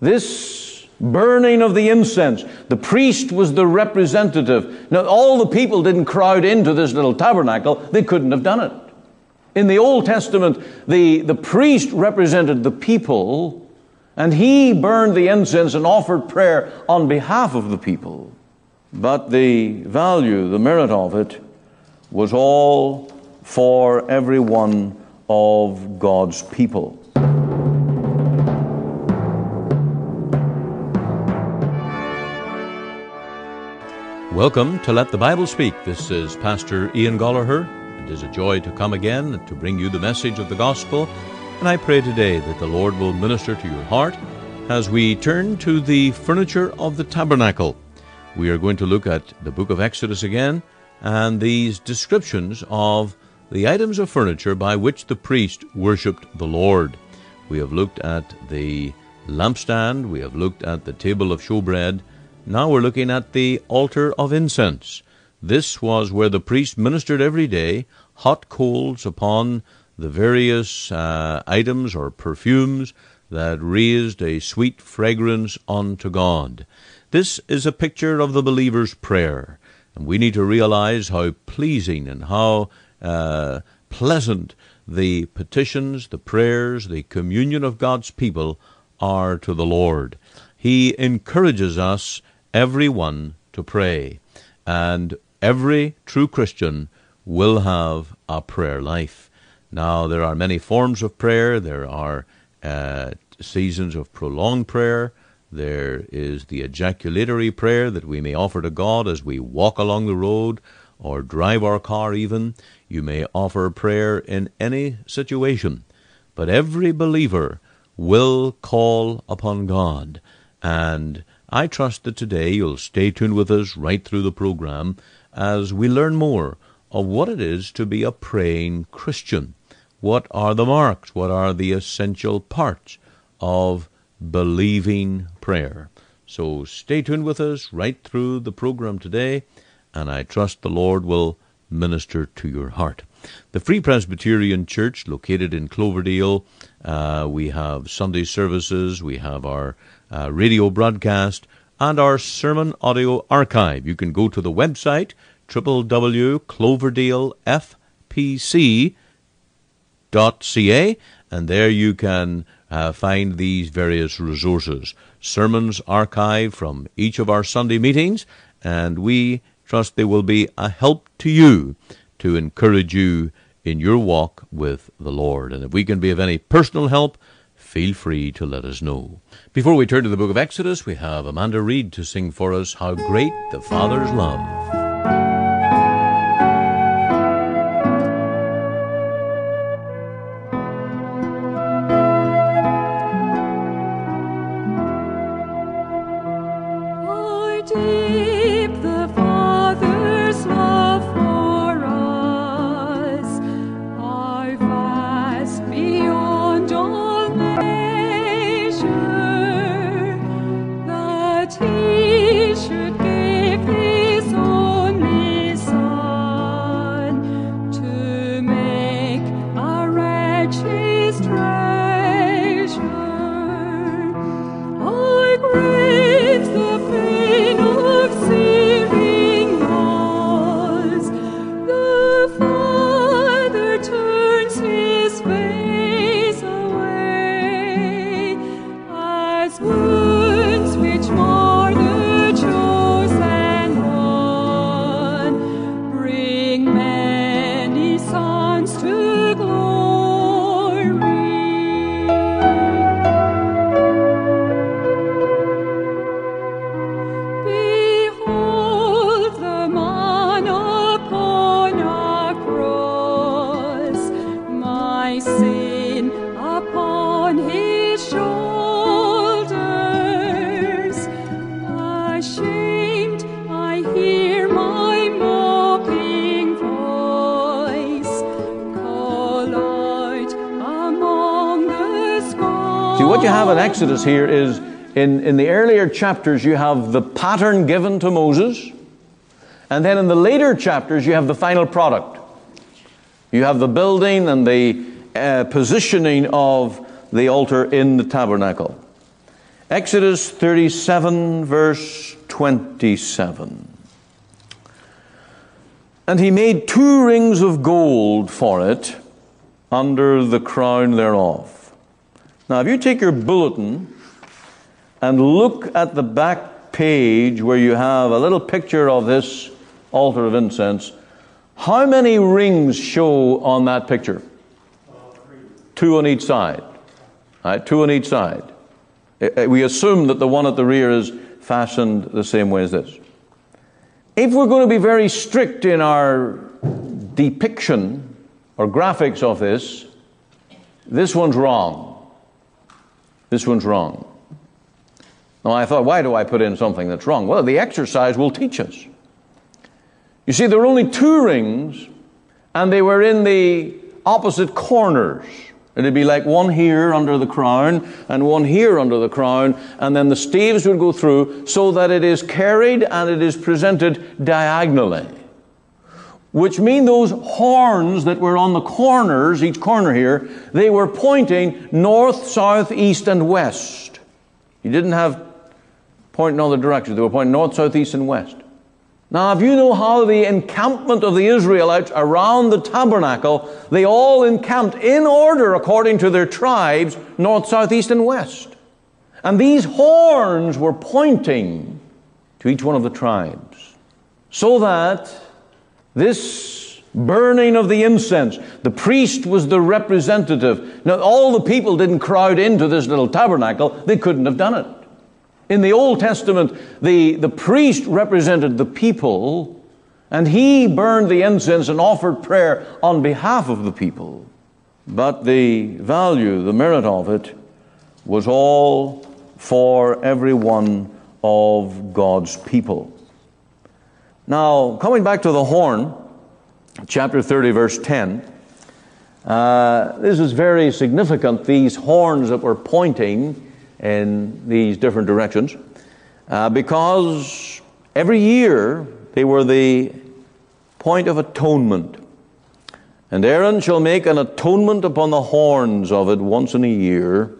This burning of the incense, the priest was the representative. Now, all the people didn't crowd into this little tabernacle, they couldn't have done it. In the Old Testament, the, the priest represented the people, and he burned the incense and offered prayer on behalf of the people. But the value, the merit of it, was all for every one of God's people. Welcome to Let the Bible Speak. This is Pastor Ian Goligher. It is a joy to come again to bring you the message of the gospel. And I pray today that the Lord will minister to your heart as we turn to the furniture of the tabernacle. We are going to look at the book of Exodus again and these descriptions of the items of furniture by which the priest worshipped the Lord. We have looked at the lampstand, we have looked at the table of showbread, now we're looking at the altar of incense. This was where the priest ministered every day hot coals upon the various uh, items or perfumes that raised a sweet fragrance unto God. This is a picture of the believer's prayer, and we need to realize how pleasing and how uh, pleasant the petitions, the prayers, the communion of God's people are to the Lord. He encourages us everyone to pray. And every true Christian will have a prayer life. Now, there are many forms of prayer. There are uh, seasons of prolonged prayer. There is the ejaculatory prayer that we may offer to God as we walk along the road or drive our car, even. You may offer prayer in any situation. But every believer will call upon God. And I trust that today you'll stay tuned with us right through the program as we learn more of what it is to be a praying Christian. What are the marks? What are the essential parts of believing prayer? So stay tuned with us right through the program today, and I trust the Lord will minister to your heart. The Free Presbyterian Church, located in Cloverdale, uh, we have Sunday services, we have our uh, radio broadcast, and our sermon audio archive. You can go to the website www.cloverdalefpc.ca, and there you can uh, find these various resources. Sermons archive from each of our Sunday meetings, and we trust they will be a help to you to encourage you in your walk with the Lord. And if we can be of any personal help, feel free to let us know. Before we turn to the book of Exodus, we have Amanda Reed to sing for us How Great the Father's Love. strength. What you have in Exodus here is in, in the earlier chapters, you have the pattern given to Moses, and then in the later chapters, you have the final product. You have the building and the uh, positioning of the altar in the tabernacle. Exodus 37, verse 27. And he made two rings of gold for it under the crown thereof. Now, if you take your bulletin and look at the back page where you have a little picture of this altar of incense, how many rings show on that picture? Two on each side. Right, two on each side. Eh, eh, we assume that the one at the rear is fastened the same way as this. If we're going to be very strict in our depiction or graphics of this, this one's wrong. This one's wrong. Now, I thought, why do I put in something that's wrong? Well, the exercise will teach us. You see, there were only two rings, and they were in the opposite corners. It'd be like one here under the crown and one here under the crown, and then the staves would go through so that it is carried and it is presented diagonally. Which mean those horns that were on the corners, each corner here, they were pointing north, south, east, and west. You didn't have pointing other directions, they were pointing north, south, east, and west. Now, if you know how the encampment of the Israelites around the tabernacle, they all encamped in order according to their tribes, north, south, east, and west. And these horns were pointing to each one of the tribes. So that this burning of the incense, the priest was the representative. Now, all the people didn't crowd into this little tabernacle, they couldn't have done it. In the Old Testament, the, the priest represented the people, and he burned the incense and offered prayer on behalf of the people. But the value, the merit of it, was all for every one of God's people. Now, coming back to the horn, chapter 30, verse 10, uh, this is very significant. These horns that were pointing in these different directions uh, because every year they were the point of atonement. And Aaron shall make an atonement upon the horns of it once in a year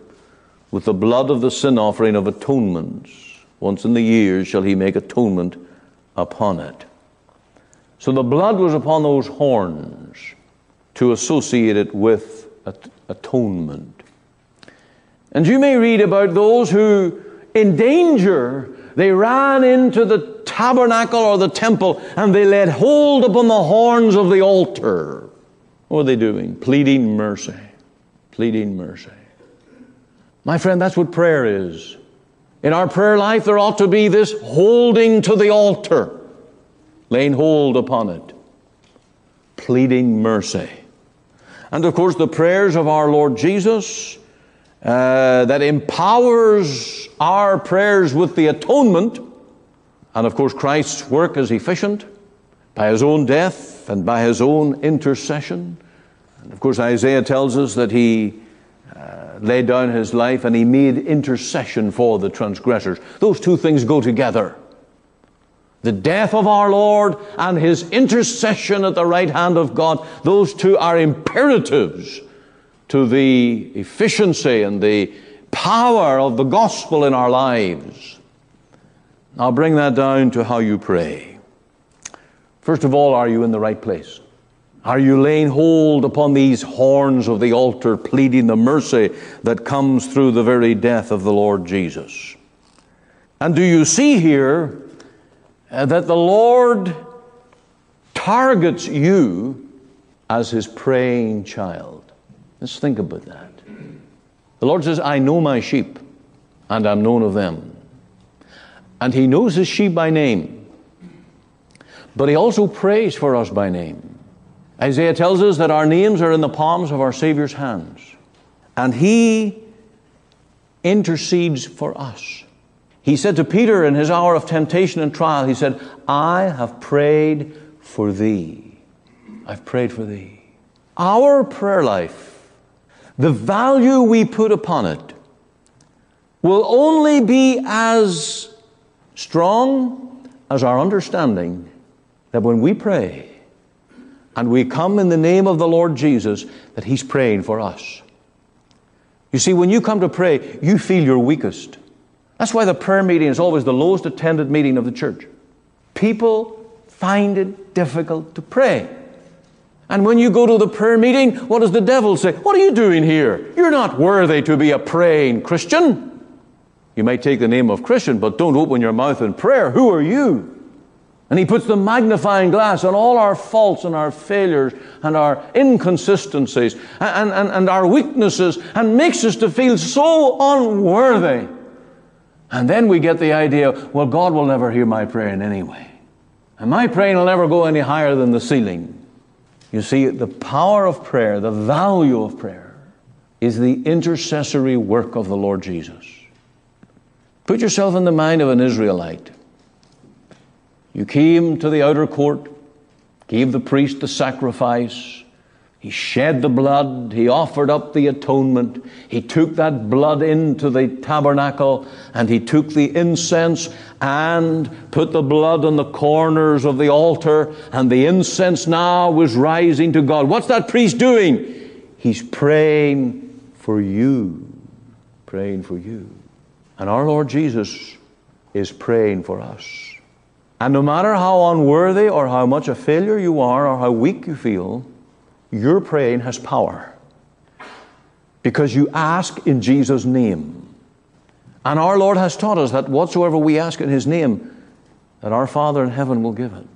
with the blood of the sin offering of atonements. Once in the year shall he make atonement upon it. So the blood was upon those horns to associate it with atonement. And you may read about those who, in danger, they ran into the tabernacle or the temple and they laid hold upon the horns of the altar. What were they doing? Pleading mercy. Pleading mercy. My friend, that's what prayer is. In our prayer life, there ought to be this holding to the altar, laying hold upon it, pleading mercy. And of course, the prayers of our Lord Jesus uh, that empowers our prayers with the atonement. And of course, Christ's work is efficient by his own death and by his own intercession. And of course, Isaiah tells us that he uh, laid down his life and he made intercession for the transgressors. Those two things go together. The death of our Lord and his intercession at the right hand of God, those two are imperatives to the efficiency and the power of the gospel in our lives. I'll bring that down to how you pray. First of all, are you in the right place? Are you laying hold upon these horns of the altar, pleading the mercy that comes through the very death of the Lord Jesus? And do you see here uh, that the Lord targets you as his praying child? Let's think about that. The Lord says, I know my sheep, and I'm known of them. And He knows His sheep by name. But He also prays for us by name. Isaiah tells us that our names are in the palms of our Savior's hands. And He intercedes for us. He said to Peter in his hour of temptation and trial, He said, I have prayed for thee. I've prayed for thee. Our prayer life the value we put upon it will only be as strong as our understanding that when we pray and we come in the name of the Lord Jesus, that He's praying for us. You see, when you come to pray, you feel your weakest. That's why the prayer meeting is always the lowest attended meeting of the church. People find it difficult to pray. And when you go to the prayer meeting, what does the devil say? What are you doing here? You're not worthy to be a praying Christian. You may take the name of Christian, but don't open your mouth in prayer. Who are you? And he puts the magnifying glass on all our faults and our failures and our inconsistencies and, and, and our weaknesses and makes us to feel so unworthy. And then we get the idea, well, God will never hear my praying anyway. And my praying will never go any higher than the ceiling. You see, the power of prayer, the value of prayer, is the intercessory work of the Lord Jesus. Put yourself in the mind of an Israelite. You came to the outer court, gave the priest the sacrifice, he shed the blood, he offered up the atonement, he took that blood into the tabernacle, and he took the incense and put the blood on the corners of the altar, and the incense now was rising to God. What's that priest doing? He's praying for you. Praying for you. And our Lord Jesus is praying for us. And no matter how unworthy or how much a failure you are or how weak you feel, your praying has power. Because you ask in Jesus' name. And our Lord has taught us that whatsoever we ask in His name, that our Father in heaven will give it.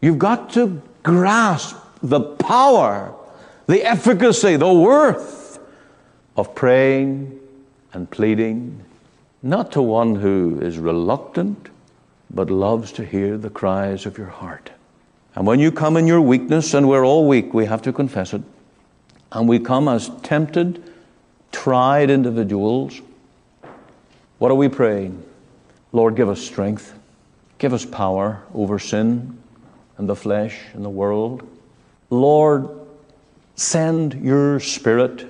You've got to grasp the power, the efficacy, the worth of praying and pleading, not to one who is reluctant, but loves to hear the cries of your heart. And when you come in your weakness, and we're all weak, we have to confess it, and we come as tempted, tried individuals, what are we praying? Lord, give us strength. Give us power over sin and the flesh and the world. Lord, send your Spirit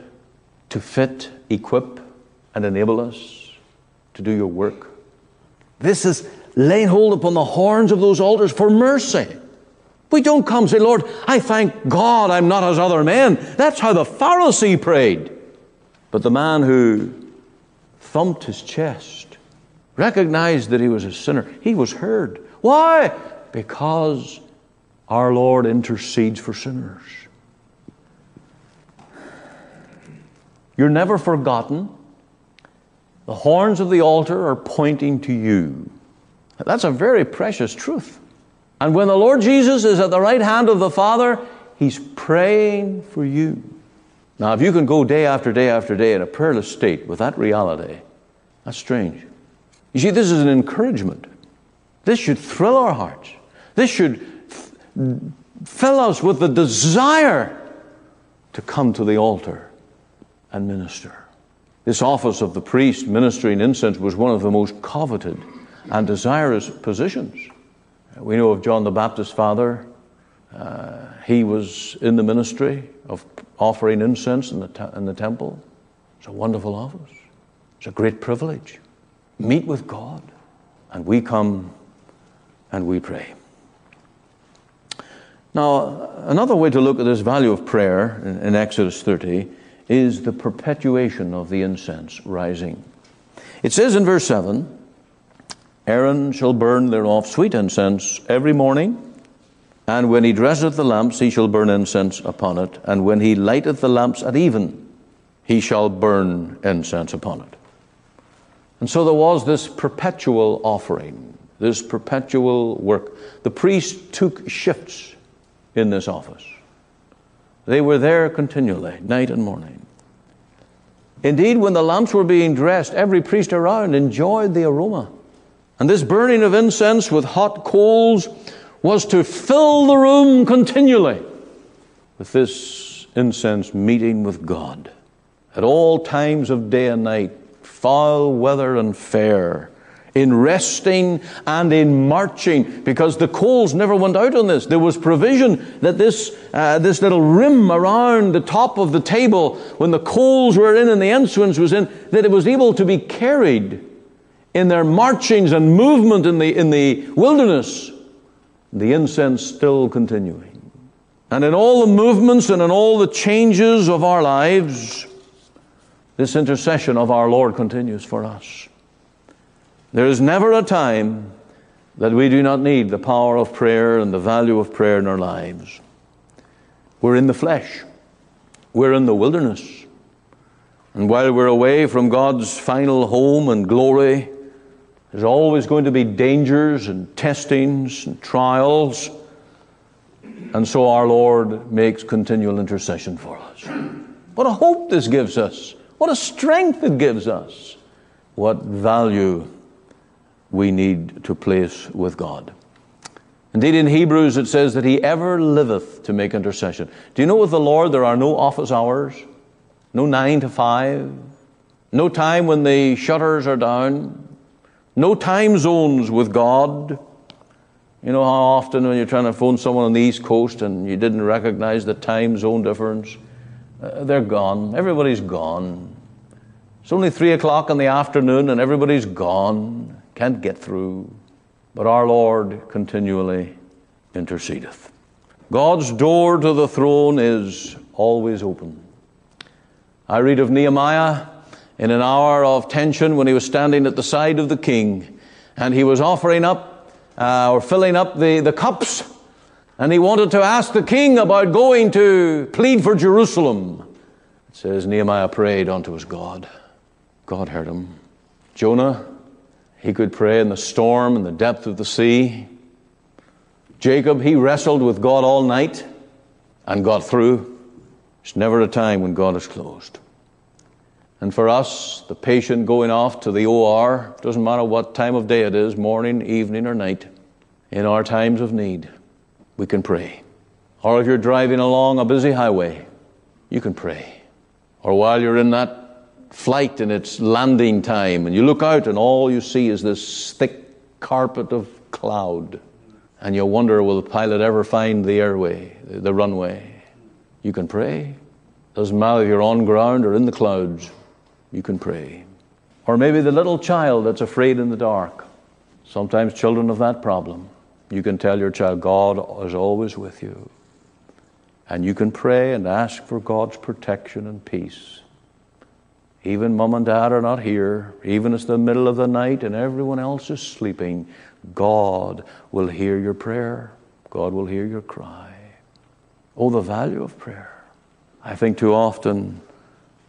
to fit, equip, and enable us to do your work. This is laying hold upon the horns of those altars for mercy. We don't come say, Lord, I thank God I'm not as other men. That's how the Pharisee prayed. But the man who thumped his chest recognized that he was a sinner. He was heard. Why? Because our Lord intercedes for sinners. You're never forgotten. The horns of the altar are pointing to you. That's a very precious truth. And when the Lord Jesus is at the right hand of the Father, He's praying for you. Now, if you can go day after day after day in a prayerless state with that reality, that's strange. You see, this is an encouragement. This should thrill our hearts. This should fill us with the desire to come to the altar and minister. This office of the priest ministering incense was one of the most coveted and desirous positions. We know of John the Baptist's father. Uh, he was in the ministry of offering incense in the, te- in the temple. It's a wonderful office. It's a great privilege. Meet with God, and we come and we pray. Now, another way to look at this value of prayer in, in Exodus 30 is the perpetuation of the incense rising. It says in verse 7 Aaron shall burn thereof sweet incense every morning, and when he dresseth the lamps, he shall burn incense upon it, and when he lighteth the lamps at even, he shall burn incense upon it. And so there was this perpetual offering, this perpetual work. The priests took shifts in this office. They were there continually, night and morning. Indeed, when the lamps were being dressed, every priest around enjoyed the aroma. And this burning of incense with hot coals was to fill the room continually with this incense meeting with God at all times of day and night, foul weather and fair, in resting and in marching, because the coals never went out on this. There was provision that this, uh, this little rim around the top of the table, when the coals were in and the incense was in, that it was able to be carried in their marchings and movement in the, in the wilderness, the incense still continuing. And in all the movements and in all the changes of our lives, this intercession of our Lord continues for us. There is never a time that we do not need the power of prayer and the value of prayer in our lives. We're in the flesh, we're in the wilderness. And while we're away from God's final home and glory, there's always going to be dangers and testings and trials. And so our Lord makes continual intercession for us. What a hope this gives us. What a strength it gives us. What value we need to place with God. Indeed, in Hebrews it says that he ever liveth to make intercession. Do you know with the Lord there are no office hours? No nine to five? No time when the shutters are down? No time zones with God? You know how often when you're trying to phone someone on the East Coast and you didn't recognize the time zone difference? Uh, they're gone. Everybody's gone. It's only three o'clock in the afternoon and everybody's gone. Can't get through. But our Lord continually intercedeth. God's door to the throne is always open. I read of Nehemiah in an hour of tension when he was standing at the side of the king and he was offering up uh, or filling up the, the cups and he wanted to ask the king about going to plead for Jerusalem. It says Nehemiah prayed unto his God. God heard him. Jonah he could pray in the storm and the depth of the sea. Jacob, he wrestled with God all night and got through. There's never a time when God is closed. And for us, the patient going off to the OR, doesn't matter what time of day it is, morning, evening, or night, in our times of need, we can pray. Or if you're driving along a busy highway, you can pray. Or while you're in that flight and it's landing time, and you look out and all you see is this thick carpet of cloud, and you wonder, will the pilot ever find the airway, the runway? You can pray. Doesn't matter if you're on ground or in the clouds, you can pray. Or maybe the little child that's afraid in the dark. Sometimes children have that problem. You can tell your child, God is always with you. And you can pray and ask for God's protection and peace. Even mom and dad are not here. Even it's the middle of the night and everyone else is sleeping. God will hear your prayer. God will hear your cry. Oh, the value of prayer. I think too often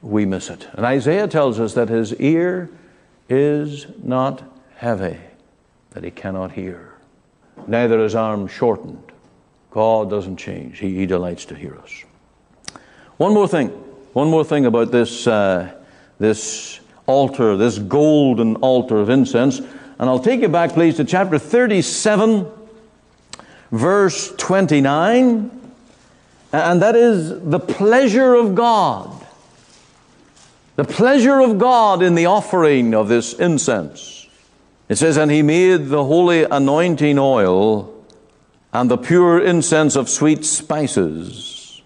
we miss it. And Isaiah tells us that his ear is not heavy, that he cannot hear. Neither his arm shortened. God doesn't change, he, he delights to hear us. One more thing. One more thing about this. Uh, this altar, this golden altar of incense. And I'll take you back, please, to chapter 37, verse 29. And that is the pleasure of God. The pleasure of God in the offering of this incense. It says, And he made the holy anointing oil and the pure incense of sweet spices,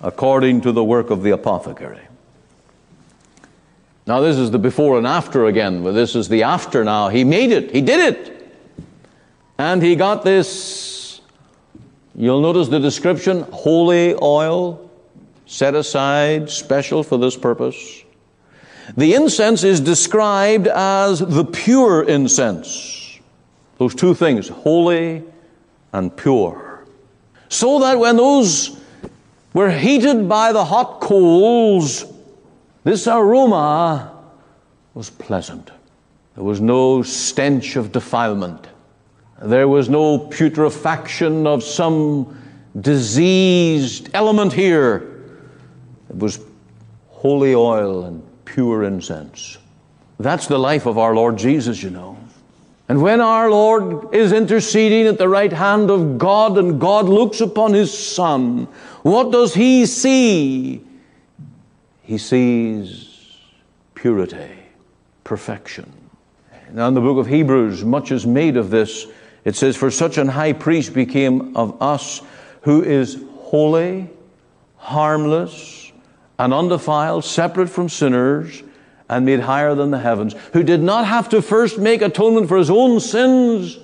according to the work of the apothecary. Now, this is the before and after again, but this is the after now. He made it, he did it. And he got this, you'll notice the description holy oil, set aside, special for this purpose. The incense is described as the pure incense. Those two things, holy and pure. So that when those were heated by the hot coals, this aroma was pleasant. There was no stench of defilement. There was no putrefaction of some diseased element here. It was holy oil and pure incense. That's the life of our Lord Jesus, you know. And when our Lord is interceding at the right hand of God and God looks upon his Son, what does he see? he sees purity, perfection. Now, in the book of Hebrews, much is made of this. It says, For such an high priest became of us who is holy, harmless, and undefiled, separate from sinners, and made higher than the heavens, who did not have to first make atonement for his own sins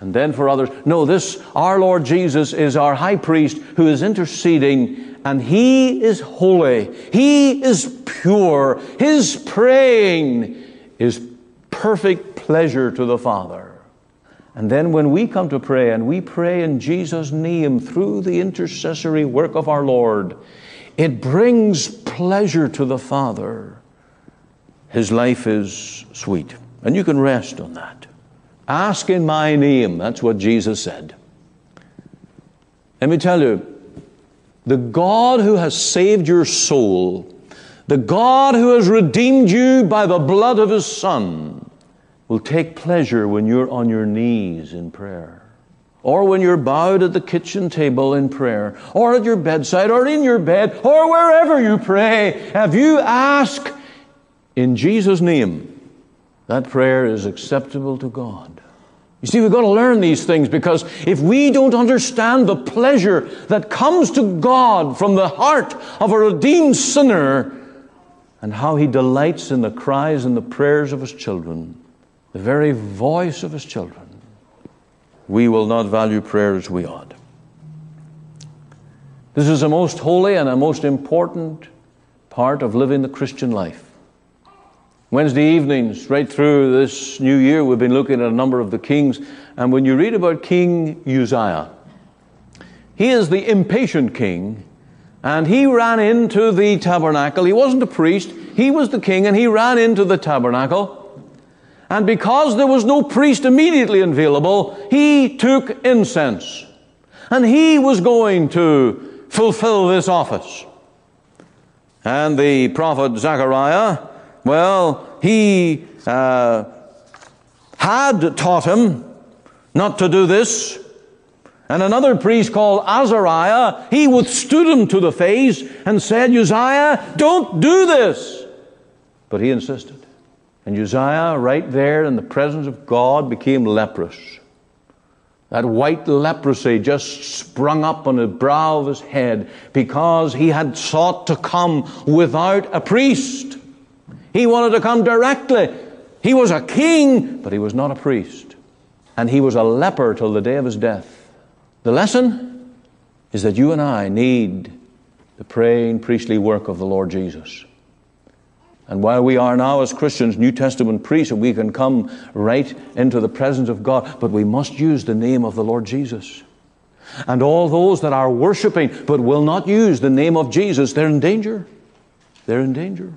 and then for others. No, this, our Lord Jesus, is our high priest who is interceding and he is holy. He is pure. His praying is perfect pleasure to the Father. And then when we come to pray and we pray in Jesus' name through the intercessory work of our Lord, it brings pleasure to the Father. His life is sweet. And you can rest on that. Ask in my name. That's what Jesus said. Let me tell you, the God who has saved your soul, the God who has redeemed you by the blood of his Son, will take pleasure when you're on your knees in prayer. Or when you're bowed at the kitchen table in prayer, or at your bedside, or in your bed, or wherever you pray, have you asked in Jesus' name, that prayer is acceptable to God. You see, we've got to learn these things because if we don't understand the pleasure that comes to God from the heart of a redeemed sinner and how he delights in the cries and the prayers of his children, the very voice of his children, we will not value prayer as we ought. This is a most holy and a most important part of living the Christian life. Wednesday evenings, right through this new year, we've been looking at a number of the kings. And when you read about King Uzziah, he is the impatient king, and he ran into the tabernacle. He wasn't a priest, he was the king, and he ran into the tabernacle. And because there was no priest immediately available, he took incense. And he was going to fulfill this office. And the prophet Zechariah well, he uh, had taught him not to do this. And another priest called Azariah, he withstood him to the face and said, Uzziah, don't do this. But he insisted. And Uzziah, right there in the presence of God, became leprous. That white leprosy just sprung up on the brow of his head because he had sought to come without a priest. He wanted to come directly. He was a king, but he was not a priest. And he was a leper till the day of his death. The lesson is that you and I need the praying priestly work of the Lord Jesus. And while we are now, as Christians, New Testament priests, and we can come right into the presence of God, but we must use the name of the Lord Jesus. And all those that are worshiping but will not use the name of Jesus, they're in danger. They're in danger.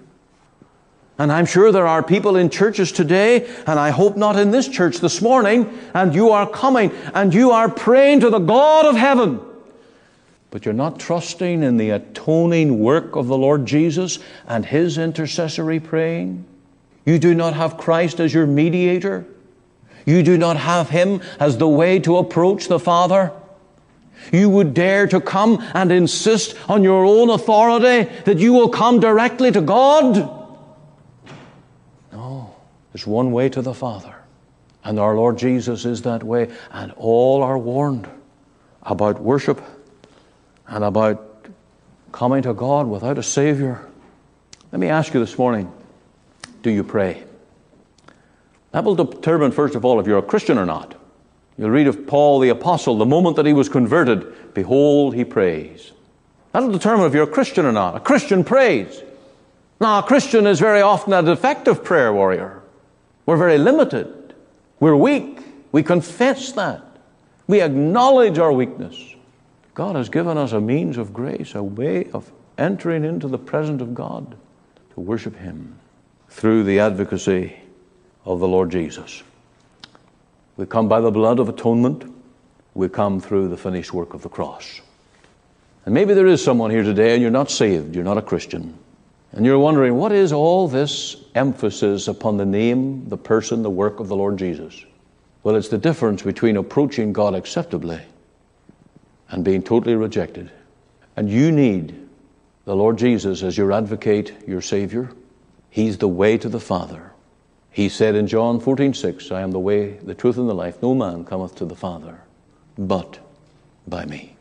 And I'm sure there are people in churches today, and I hope not in this church this morning, and you are coming and you are praying to the God of heaven. But you're not trusting in the atoning work of the Lord Jesus and His intercessory praying. You do not have Christ as your mediator. You do not have Him as the way to approach the Father. You would dare to come and insist on your own authority that you will come directly to God. No, there's one way to the Father. And our Lord Jesus is that way. And all are warned about worship and about coming to God without a Savior. Let me ask you this morning do you pray? That will determine, first of all, if you're a Christian or not. You'll read of Paul the Apostle, the moment that he was converted, behold, he prays. That'll determine if you're a Christian or not. A Christian prays. Now, a Christian is very often a defective prayer warrior. We're very limited. We're weak. We confess that. We acknowledge our weakness. God has given us a means of grace, a way of entering into the presence of God to worship Him through the advocacy of the Lord Jesus. We come by the blood of atonement. We come through the finished work of the cross. And maybe there is someone here today and you're not saved, you're not a Christian. And you're wondering, what is all this emphasis upon the name, the person, the work of the Lord Jesus? Well, it's the difference between approaching God acceptably and being totally rejected. And you need the Lord Jesus as your advocate, your Savior. He's the way to the Father. He said in John 14, 6, I am the way, the truth, and the life. No man cometh to the Father but by me.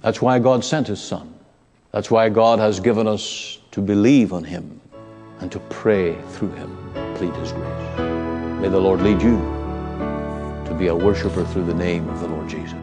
That's why God sent His Son. That's why God has given us to believe on Him and to pray through Him, plead His grace. May the Lord lead you to be a worshiper through the name of the Lord Jesus.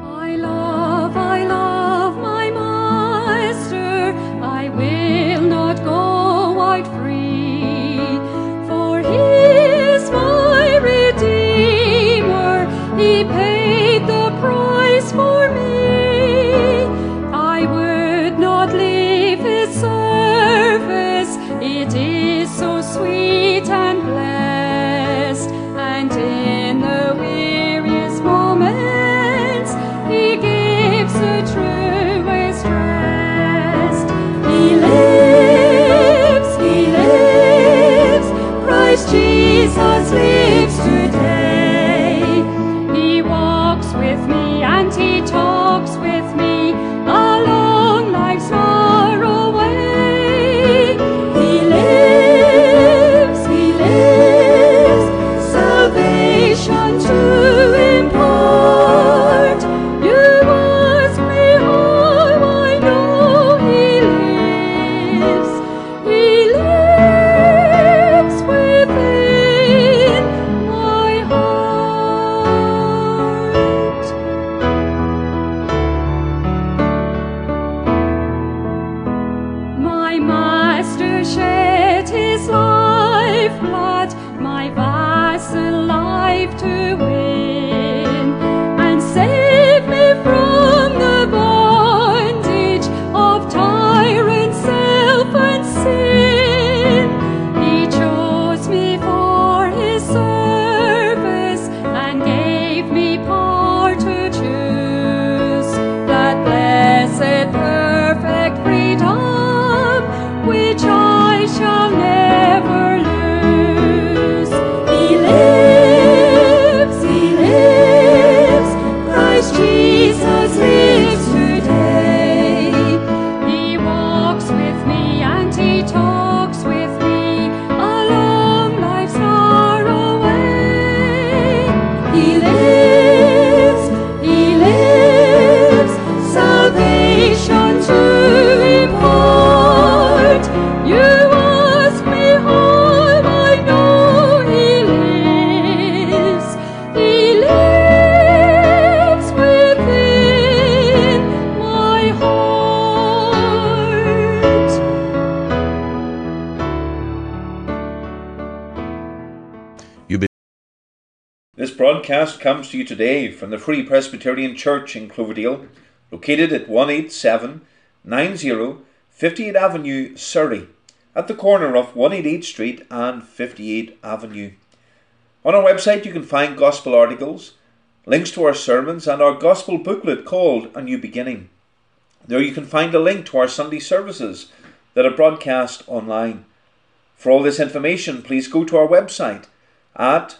Comes to you today from the Free Presbyterian Church in Cloverdale, located at 18790 58 Avenue, Surrey, at the corner of 188 Street and 58 Avenue. On our website, you can find gospel articles, links to our sermons, and our gospel booklet called A New Beginning. There you can find a link to our Sunday services that are broadcast online. For all this information, please go to our website at